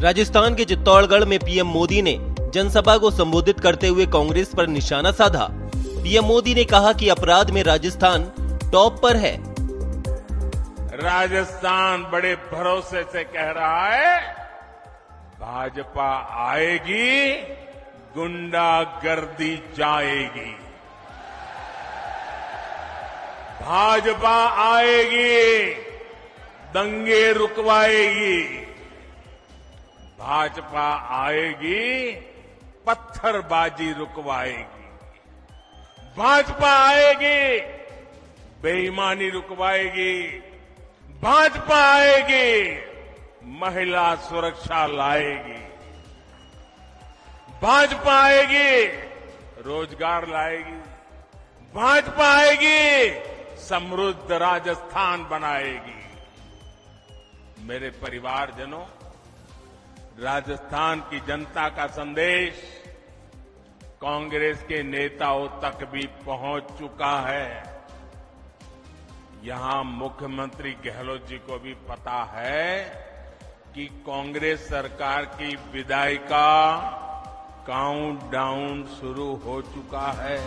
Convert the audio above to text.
राजस्थान के चित्तौड़गढ़ में पीएम मोदी ने जनसभा को संबोधित करते हुए कांग्रेस पर निशाना साधा। पीएम मोदी ने कहा कि अपराध में राजस्थान टॉप पर है। राजस्थान बड़े भरोसे से कह रहा है, भाजपा आएगी, गुंडागर्दी जाएगी। भाजपा आएगी, दंगे रुकवाएगी। भाजपा आएगी, पत्थरबाजी रुकवाएगी। भाजपा आएगी, बेईमानी रुकवाएगी। भाजपा आएगी, महिला सुरक्षा लाएगी। भाजपा आएगी, रोज़गार लाएगी। भाजपा आएगी, समृद्ध राजस्थान बनाएगी। मेरे परिवारजनों राजस्थान की जनता का संदेश कांग्रेस के नेताओं तक भी पहुँच चुका है। यहाँ मुख्यमंत्री गहलोत जी को भी पता है कि कांग्रेस सरकार की विदाई का काउंटडाउन शुरू हो चुका है।